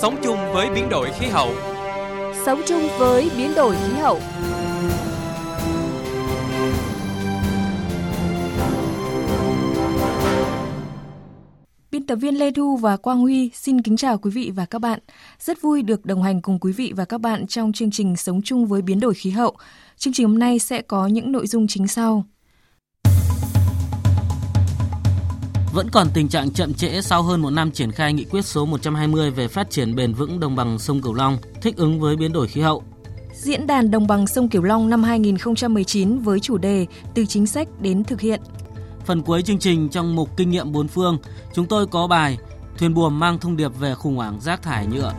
Sống chung với biến đổi khí hậu. Sống chung với biến đổi khí hậu. Biên tập viên Lê Thu và Quang Huy xin kính chào quý vị và các bạn. Rất vui được đồng hành cùng quý vị và các bạn trong chương trình Sống chung với biến đổi khí hậu. Chương trình hôm nay sẽ có những nội dung chính sau. Vẫn còn tình trạng chậm trễ sau hơn một năm triển khai nghị quyết số 120 về phát triển bền vững đồng bằng sông Cửu Long, thích ứng với biến đổi khí hậu. Diễn đàn đồng bằng sông Cửu Long năm 2019 với chủ đề Từ chính sách đến thực hiện. Phần cuối chương trình trong mục kinh nghiệm bốn phương, chúng tôi có bài Thuyền buồm mang thông điệp về khủng hoảng rác thải nhựa.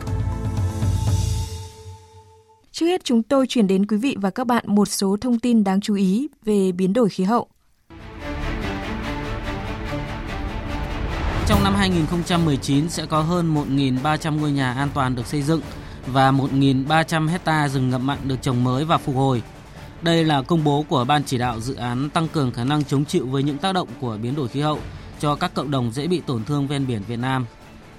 Trước hết chúng tôi chuyển đến quý vị và các bạn một số thông tin đáng chú ý về biến đổi khí hậu. Trong năm 2019 sẽ có hơn 1.300 ngôi nhà an toàn được xây dựng và 1.300 hecta rừng ngập mặn được trồng mới và phục hồi. Đây là công bố của Ban chỉ đạo dự án tăng cường khả năng chống chịu với những tác động của biến đổi khí hậu cho các cộng đồng dễ bị tổn thương ven biển Việt Nam.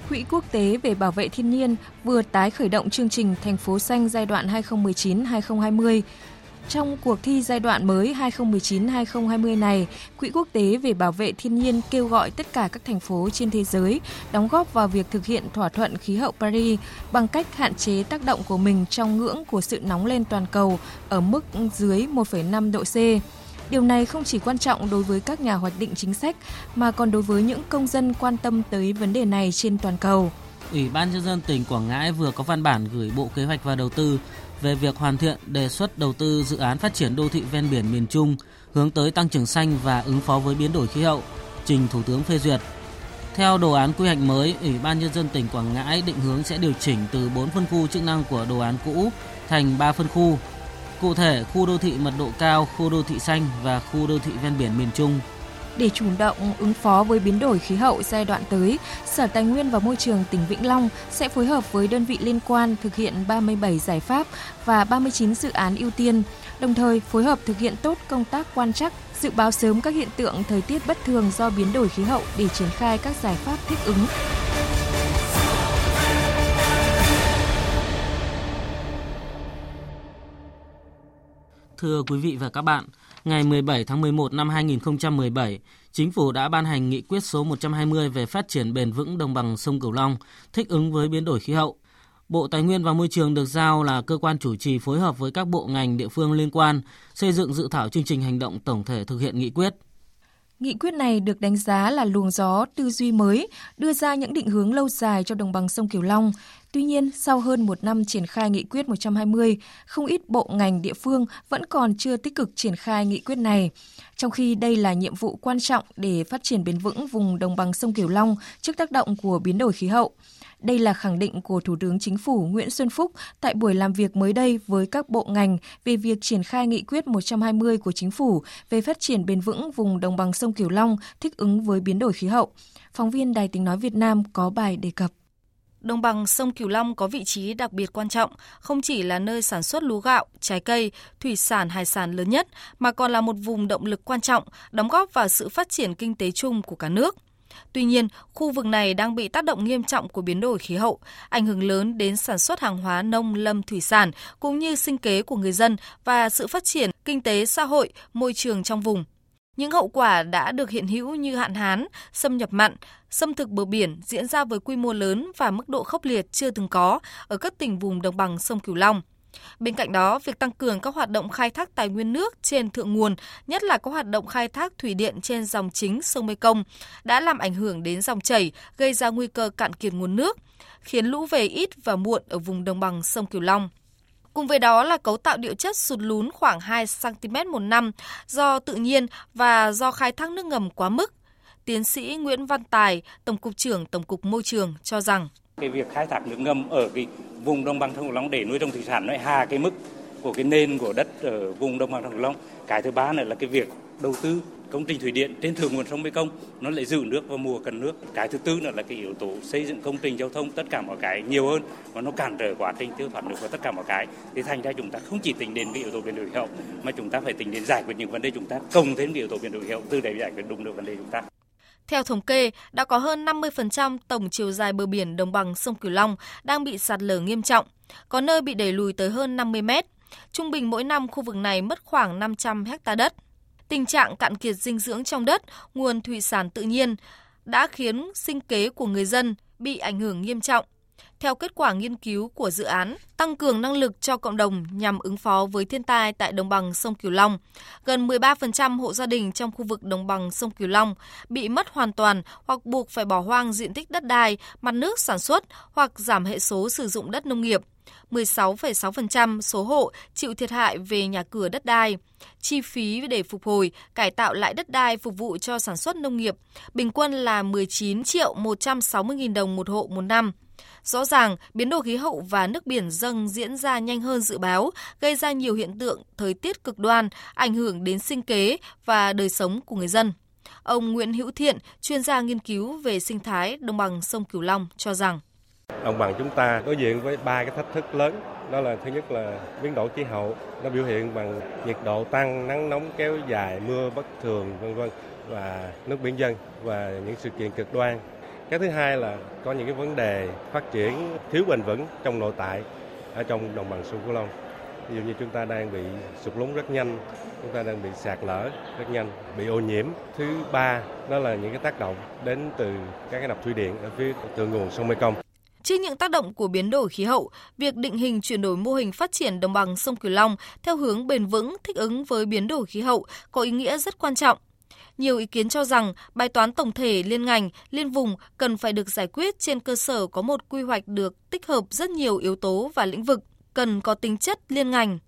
Quỹ quốc tế về bảo vệ thiên nhiên vừa tái khởi động chương trình Thành phố xanh giai đoạn 2019-2020 trong cuộc thi giai đoạn mới 2019-2020 này, Quỹ quốc tế về bảo vệ thiên nhiên kêu gọi tất cả các thành phố trên thế giới đóng góp vào việc thực hiện thỏa thuận khí hậu Paris bằng cách hạn chế tác động của mình trong ngưỡng của sự nóng lên toàn cầu ở mức dưới 1,5 độ C. Điều này không chỉ quan trọng đối với các nhà hoạch định chính sách mà còn đối với những công dân quan tâm tới vấn đề này trên toàn cầu. Ủy ban nhân dân tỉnh Quảng Ngãi vừa có văn bản gửi Bộ Kế hoạch và Đầu tư về việc hoàn thiện đề xuất đầu tư dự án phát triển đô thị ven biển miền Trung hướng tới tăng trưởng xanh và ứng phó với biến đổi khí hậu, trình Thủ tướng phê duyệt. Theo đồ án quy hoạch mới, Ủy ban nhân dân tỉnh Quảng Ngãi định hướng sẽ điều chỉnh từ 4 phân khu chức năng của đồ án cũ thành 3 phân khu. Cụ thể, khu đô thị mật độ cao, khu đô thị xanh và khu đô thị ven biển miền Trung để chủ động ứng phó với biến đổi khí hậu giai đoạn tới, Sở Tài nguyên và Môi trường tỉnh Vĩnh Long sẽ phối hợp với đơn vị liên quan thực hiện 37 giải pháp và 39 dự án ưu tiên, đồng thời phối hợp thực hiện tốt công tác quan trắc, dự báo sớm các hiện tượng thời tiết bất thường do biến đổi khí hậu để triển khai các giải pháp thích ứng. Thưa quý vị và các bạn, ngày 17 tháng 11 năm 2017, Chính phủ đã ban hành nghị quyết số 120 về phát triển bền vững đồng bằng sông Cửu Long, thích ứng với biến đổi khí hậu. Bộ Tài nguyên và Môi trường được giao là cơ quan chủ trì phối hợp với các bộ ngành địa phương liên quan xây dựng dự thảo chương trình hành động tổng thể thực hiện nghị quyết. Nghị quyết này được đánh giá là luồng gió tư duy mới, đưa ra những định hướng lâu dài cho đồng bằng sông Cửu Long. Tuy nhiên, sau hơn một năm triển khai nghị quyết 120, không ít bộ ngành địa phương vẫn còn chưa tích cực triển khai nghị quyết này. Trong khi đây là nhiệm vụ quan trọng để phát triển bền vững vùng đồng bằng sông Cửu Long trước tác động của biến đổi khí hậu. Đây là khẳng định của Thủ tướng Chính phủ Nguyễn Xuân Phúc tại buổi làm việc mới đây với các bộ ngành về việc triển khai nghị quyết 120 của Chính phủ về phát triển bền vững vùng đồng bằng sông Cửu Long thích ứng với biến đổi khí hậu. Phóng viên Đài tiếng nói Việt Nam có bài đề cập. Đồng bằng sông Cửu Long có vị trí đặc biệt quan trọng, không chỉ là nơi sản xuất lúa gạo, trái cây, thủy sản, hải sản lớn nhất, mà còn là một vùng động lực quan trọng, đóng góp vào sự phát triển kinh tế chung của cả nước. Tuy nhiên, khu vực này đang bị tác động nghiêm trọng của biến đổi khí hậu, ảnh hưởng lớn đến sản xuất hàng hóa nông lâm thủy sản cũng như sinh kế của người dân và sự phát triển kinh tế xã hội, môi trường trong vùng. Những hậu quả đã được hiện hữu như hạn hán, xâm nhập mặn, xâm thực bờ biển diễn ra với quy mô lớn và mức độ khốc liệt chưa từng có ở các tỉnh vùng đồng bằng sông Cửu Long. Bên cạnh đó, việc tăng cường các hoạt động khai thác tài nguyên nước trên thượng nguồn, nhất là các hoạt động khai thác thủy điện trên dòng chính sông Mekong, đã làm ảnh hưởng đến dòng chảy, gây ra nguy cơ cạn kiệt nguồn nước, khiến lũ về ít và muộn ở vùng đồng bằng sông Cửu Long. Cùng với đó là cấu tạo địa chất sụt lún khoảng 2 cm một năm do tự nhiên và do khai thác nước ngầm quá mức. Tiến sĩ Nguyễn Văn Tài, Tổng cục trưởng Tổng cục Môi trường cho rằng cái việc khai thác nước ngầm ở cái vùng đồng bằng sông Cửu Long để nuôi trồng thủy sản nó hạ cái mức của cái nền của đất ở vùng đồng bằng sông Cửu Long. Cái thứ ba nữa là cái việc đầu tư công trình thủy điện trên thượng nguồn sông Mekong nó lại giữ nước vào mùa cần nước. Cái thứ tư nữa là cái yếu tố xây dựng công trình giao thông tất cả mọi cái nhiều hơn và nó cản trở quá trình tiêu thoát nước và tất cả mọi cái. Thì thành ra chúng ta không chỉ tính đến cái yếu tố biến đổi khí hậu, mà chúng ta phải tính đến giải quyết những vấn đề chúng ta, cộng thêm cái yếu tố biến đổi khí hậu, từ để giải quyết đúng được vấn đề chúng ta. Theo thống kê, đã có hơn 50% tổng chiều dài bờ biển đồng bằng sông Cửu Long đang bị sạt lở nghiêm trọng, có nơi bị đẩy lùi tới hơn 50 mét. Trung bình mỗi năm khu vực này mất khoảng 500 hecta đất. Tình trạng cạn kiệt dinh dưỡng trong đất, nguồn thủy sản tự nhiên đã khiến sinh kế của người dân bị ảnh hưởng nghiêm trọng. Theo kết quả nghiên cứu của dự án tăng cường năng lực cho cộng đồng nhằm ứng phó với thiên tai tại đồng bằng sông Cửu Long, gần 13% hộ gia đình trong khu vực đồng bằng sông Cửu Long bị mất hoàn toàn hoặc buộc phải bỏ hoang diện tích đất đai, mặt nước sản xuất hoặc giảm hệ số sử dụng đất nông nghiệp. 16,6% số hộ chịu thiệt hại về nhà cửa đất đai. Chi phí để phục hồi, cải tạo lại đất đai phục vụ cho sản xuất nông nghiệp bình quân là 19 triệu 160 nghìn đồng một hộ một năm. Rõ ràng, biến đổi khí hậu và nước biển dâng diễn ra nhanh hơn dự báo, gây ra nhiều hiện tượng thời tiết cực đoan, ảnh hưởng đến sinh kế và đời sống của người dân. Ông Nguyễn Hữu Thiện, chuyên gia nghiên cứu về sinh thái đồng bằng sông Cửu Long cho rằng. Đồng bằng chúng ta đối diện với ba cái thách thức lớn. Đó là thứ nhất là biến đổi khí hậu nó biểu hiện bằng nhiệt độ tăng nắng nóng kéo dài mưa bất thường vân vân và nước biển dân và những sự kiện cực đoan cái thứ hai là có những cái vấn đề phát triển thiếu bền vững trong nội tại ở trong đồng bằng sông Cửu Long. Ví dụ như chúng ta đang bị sụt lún rất nhanh chúng ta đang bị sạt lở rất nhanh bị ô nhiễm. Thứ ba đó là những cái tác động đến từ các cái đập thủy điện ở phía thượng nguồn sông Mekong. Trước những tác động của biến đổi khí hậu, việc định hình chuyển đổi mô hình phát triển đồng bằng sông Cửu Long theo hướng bền vững thích ứng với biến đổi khí hậu có ý nghĩa rất quan trọng. Nhiều ý kiến cho rằng bài toán tổng thể liên ngành, liên vùng cần phải được giải quyết trên cơ sở có một quy hoạch được tích hợp rất nhiều yếu tố và lĩnh vực, cần có tính chất liên ngành.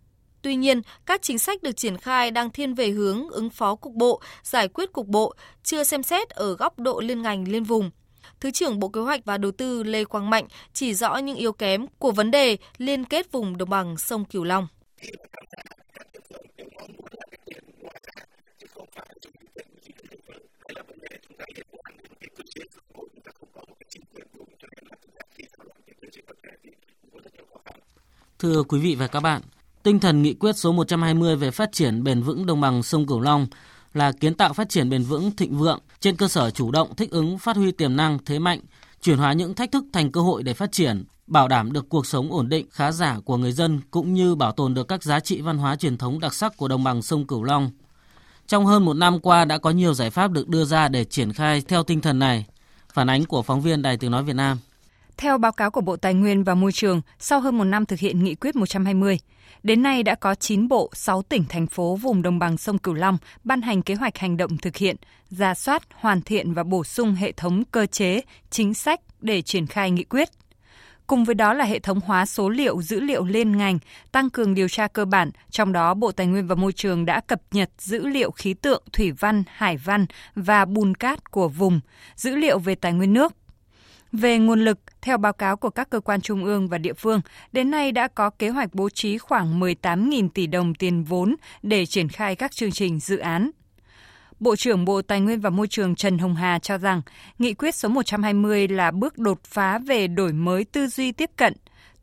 Tuy nhiên, các chính sách được triển khai đang thiên về hướng ứng phó cục bộ, giải quyết cục bộ, chưa xem xét ở góc độ liên ngành liên vùng. Thứ trưởng Bộ Kế hoạch và Đầu tư Lê Quang Mạnh chỉ rõ những yếu kém của vấn đề liên kết vùng đồng bằng sông Cửu Long. Thưa quý vị và các bạn, tinh thần nghị quyết số 120 về phát triển bền vững đồng bằng sông Cửu Long là kiến tạo phát triển bền vững thịnh vượng trên cơ sở chủ động thích ứng phát huy tiềm năng thế mạnh, chuyển hóa những thách thức thành cơ hội để phát triển, bảo đảm được cuộc sống ổn định khá giả của người dân cũng như bảo tồn được các giá trị văn hóa truyền thống đặc sắc của đồng bằng sông Cửu Long. Trong hơn một năm qua đã có nhiều giải pháp được đưa ra để triển khai theo tinh thần này. Phản ánh của phóng viên Đài Tiếng Nói Việt Nam. Theo báo cáo của Bộ Tài nguyên và Môi trường, sau hơn một năm thực hiện nghị quyết 120, đến nay đã có 9 bộ, 6 tỉnh, thành phố vùng đồng bằng sông Cửu Long ban hành kế hoạch hành động thực hiện, ra soát, hoàn thiện và bổ sung hệ thống cơ chế, chính sách để triển khai nghị quyết. Cùng với đó là hệ thống hóa số liệu dữ liệu liên ngành, tăng cường điều tra cơ bản, trong đó Bộ Tài nguyên và Môi trường đã cập nhật dữ liệu khí tượng, thủy văn, hải văn và bùn cát của vùng, dữ liệu về tài nguyên nước, về nguồn lực, theo báo cáo của các cơ quan trung ương và địa phương, đến nay đã có kế hoạch bố trí khoảng 18.000 tỷ đồng tiền vốn để triển khai các chương trình dự án. Bộ trưởng Bộ Tài nguyên và Môi trường Trần Hồng Hà cho rằng, nghị quyết số 120 là bước đột phá về đổi mới tư duy tiếp cận.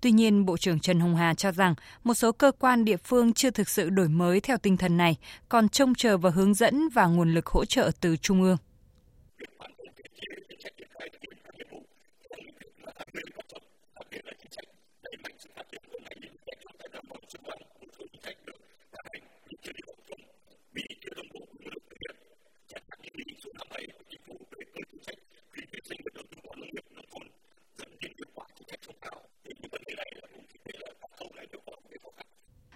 Tuy nhiên, Bộ trưởng Trần Hồng Hà cho rằng một số cơ quan địa phương chưa thực sự đổi mới theo tinh thần này, còn trông chờ vào hướng dẫn và nguồn lực hỗ trợ từ Trung ương.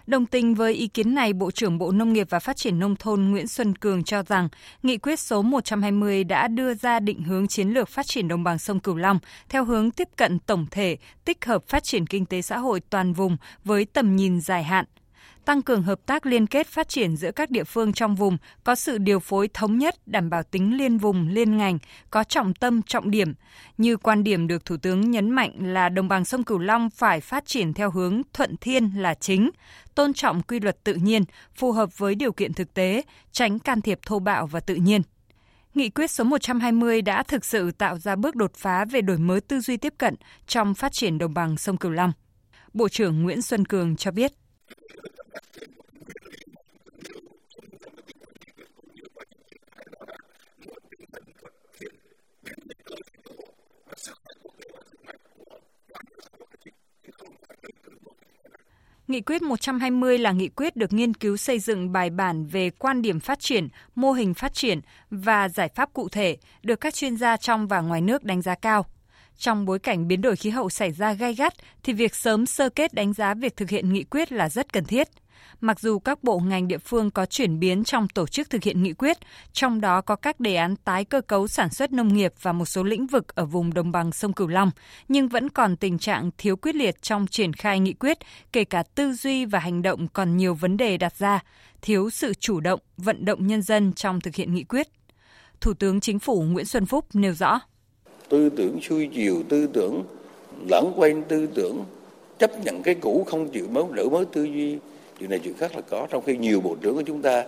Đồng tình với ý kiến này, Bộ trưởng Bộ Nông nghiệp và Phát triển Nông thôn Nguyễn Xuân Cường cho rằng nghị quyết số 120 đã đưa ra định hướng chiến lược phát triển đồng bằng sông Cửu Long theo hướng tiếp cận tổng thể, tích hợp phát triển kinh tế xã hội toàn vùng với tầm nhìn dài hạn, tăng cường hợp tác liên kết phát triển giữa các địa phương trong vùng, có sự điều phối thống nhất, đảm bảo tính liên vùng, liên ngành, có trọng tâm, trọng điểm. Như quan điểm được Thủ tướng nhấn mạnh là đồng bằng sông Cửu Long phải phát triển theo hướng thuận thiên là chính, tôn trọng quy luật tự nhiên, phù hợp với điều kiện thực tế, tránh can thiệp thô bạo và tự nhiên. Nghị quyết số 120 đã thực sự tạo ra bước đột phá về đổi mới tư duy tiếp cận trong phát triển đồng bằng sông Cửu Long. Bộ trưởng Nguyễn Xuân Cường cho biết. Nghị quyết 120 là nghị quyết được nghiên cứu xây dựng bài bản về quan điểm phát triển, mô hình phát triển và giải pháp cụ thể được các chuyên gia trong và ngoài nước đánh giá cao. Trong bối cảnh biến đổi khí hậu xảy ra gai gắt thì việc sớm sơ kết đánh giá việc thực hiện nghị quyết là rất cần thiết. Mặc dù các bộ ngành địa phương có chuyển biến trong tổ chức thực hiện nghị quyết, trong đó có các đề án tái cơ cấu sản xuất nông nghiệp và một số lĩnh vực ở vùng đồng bằng sông Cửu Long, nhưng vẫn còn tình trạng thiếu quyết liệt trong triển khai nghị quyết, kể cả tư duy và hành động còn nhiều vấn đề đặt ra, thiếu sự chủ động, vận động nhân dân trong thực hiện nghị quyết. Thủ tướng Chính phủ Nguyễn Xuân Phúc nêu rõ. Tư tưởng xuôi chiều, tư tưởng lãng quên, tư tưởng chấp nhận cái cũ không chịu mới đổi mới tư duy chuyện này chuyện khác là có. Trong khi nhiều bộ trưởng của chúng ta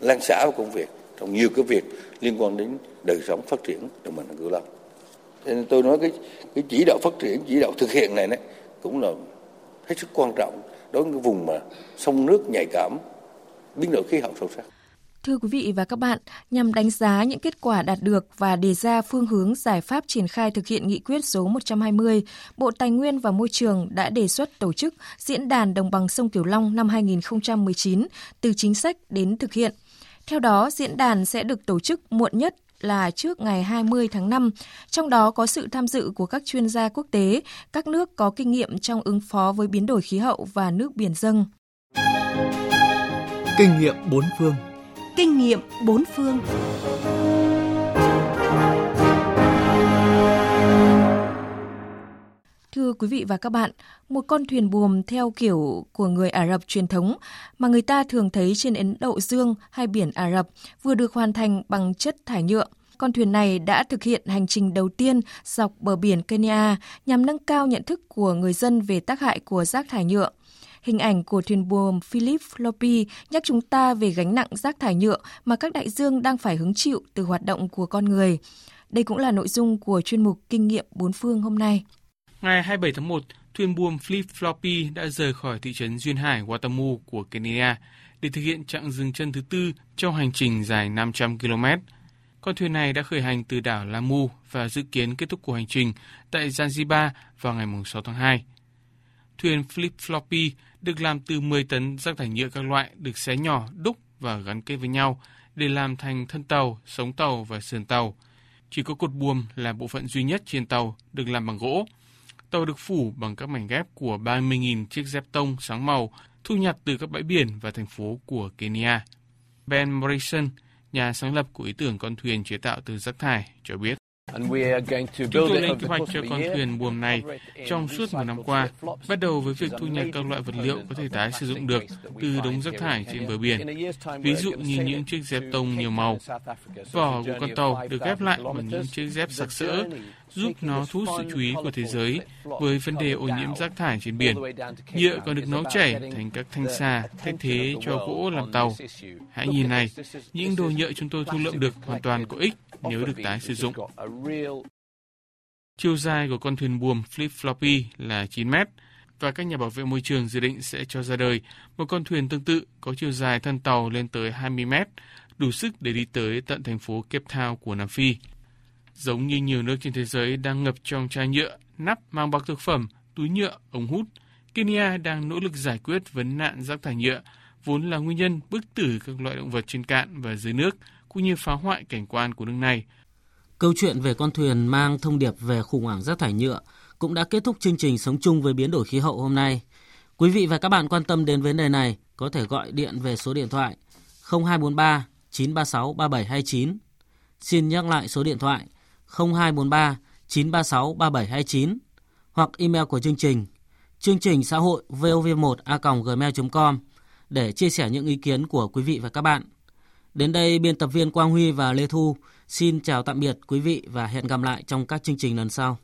lan xả vào công việc, trong nhiều cái việc liên quan đến đời sống phát triển đồng bằng cửu long. Nên tôi nói cái cái chỉ đạo phát triển, chỉ đạo thực hiện này đấy cũng là hết sức quan trọng đối với cái vùng mà sông nước nhạy cảm, biến đổi khí hậu sâu sắc. Thưa quý vị và các bạn, nhằm đánh giá những kết quả đạt được và đề ra phương hướng giải pháp triển khai thực hiện nghị quyết số 120, Bộ Tài nguyên và Môi trường đã đề xuất tổ chức Diễn đàn Đồng bằng sông Cửu Long năm 2019 từ chính sách đến thực hiện. Theo đó, diễn đàn sẽ được tổ chức muộn nhất là trước ngày 20 tháng 5, trong đó có sự tham dự của các chuyên gia quốc tế, các nước có kinh nghiệm trong ứng phó với biến đổi khí hậu và nước biển dâng. Kinh nghiệm bốn phương kinh nghiệm bốn phương. Thưa quý vị và các bạn, một con thuyền buồm theo kiểu của người Ả Rập truyền thống mà người ta thường thấy trên Ấn Độ Dương hay biển Ả Rập vừa được hoàn thành bằng chất thải nhựa. Con thuyền này đã thực hiện hành trình đầu tiên dọc bờ biển Kenya nhằm nâng cao nhận thức của người dân về tác hại của rác thải nhựa. Hình ảnh của thuyền buồm Philip Floppy nhắc chúng ta về gánh nặng rác thải nhựa mà các đại dương đang phải hứng chịu từ hoạt động của con người. Đây cũng là nội dung của chuyên mục Kinh nghiệm bốn phương hôm nay. Ngày 27 tháng 1, thuyền buồm Flip Floppy đã rời khỏi thị trấn Duyên Hải, Watamu của Kenya để thực hiện chặng dừng chân thứ tư trong hành trình dài 500 km. Con thuyền này đã khởi hành từ đảo Lamu và dự kiến kết thúc cuộc hành trình tại Zanzibar vào ngày 6 tháng 2. Thuyền Flip Floppy được làm từ 10 tấn rác thải nhựa các loại được xé nhỏ, đúc và gắn kết với nhau để làm thành thân tàu, sống tàu và sườn tàu. Chỉ có cột buồm là bộ phận duy nhất trên tàu được làm bằng gỗ. Tàu được phủ bằng các mảnh ghép của 30.000 chiếc dép tông sáng màu thu nhặt từ các bãi biển và thành phố của Kenya. Ben Morrison, nhà sáng lập của ý tưởng con thuyền chế tạo từ rác thải, cho biết. Chúng tôi lên kế hoạch cho con thuyền buồm này trong suốt một năm qua, bắt đầu với việc thu nhặt các loại vật liệu có thể tái sử dụng được từ đống rác thải trên bờ biển, ví dụ như những chiếc dép tông nhiều màu. Vỏ của con tàu được ghép lại bằng những chiếc dép sặc sỡ, giúp nó thu hút sự chú ý của thế giới với vấn đề ô nhiễm rác thải trên biển. Nhựa còn được nấu chảy thành các thanh xà thay thế cho gỗ làm tàu. Hãy nhìn này, những đồ nhựa chúng tôi thu lượm được hoàn toàn có ích nếu được tái sử dụng. Chiều dài của con thuyền buồm Flip Floppy là 9 mét và các nhà bảo vệ môi trường dự định sẽ cho ra đời một con thuyền tương tự có chiều dài thân tàu lên tới 20 mét, đủ sức để đi tới tận thành phố Cape Town của Nam Phi. Giống như nhiều nước trên thế giới đang ngập trong chai nhựa, nắp mang bọc thực phẩm, túi nhựa, ống hút, Kenya đang nỗ lực giải quyết vấn nạn rác thải nhựa, vốn là nguyên nhân bức tử các loại động vật trên cạn và dưới nước, cũng như phá hoại cảnh quan của nước này. Câu chuyện về con thuyền mang thông điệp về khủng hoảng rác thải nhựa cũng đã kết thúc chương trình Sống chung với biến đổi khí hậu hôm nay. Quý vị và các bạn quan tâm đến vấn đề này có thể gọi điện về số điện thoại 0243 936 3729. Xin nhắc lại số điện thoại 0243 936 3729 hoặc email của chương trình chương trình xã hội vov1a.gmail.com để chia sẻ những ý kiến của quý vị và các bạn. Đến đây, biên tập viên Quang Huy và Lê Thu xin chào tạm biệt quý vị và hẹn gặp lại trong các chương trình lần sau.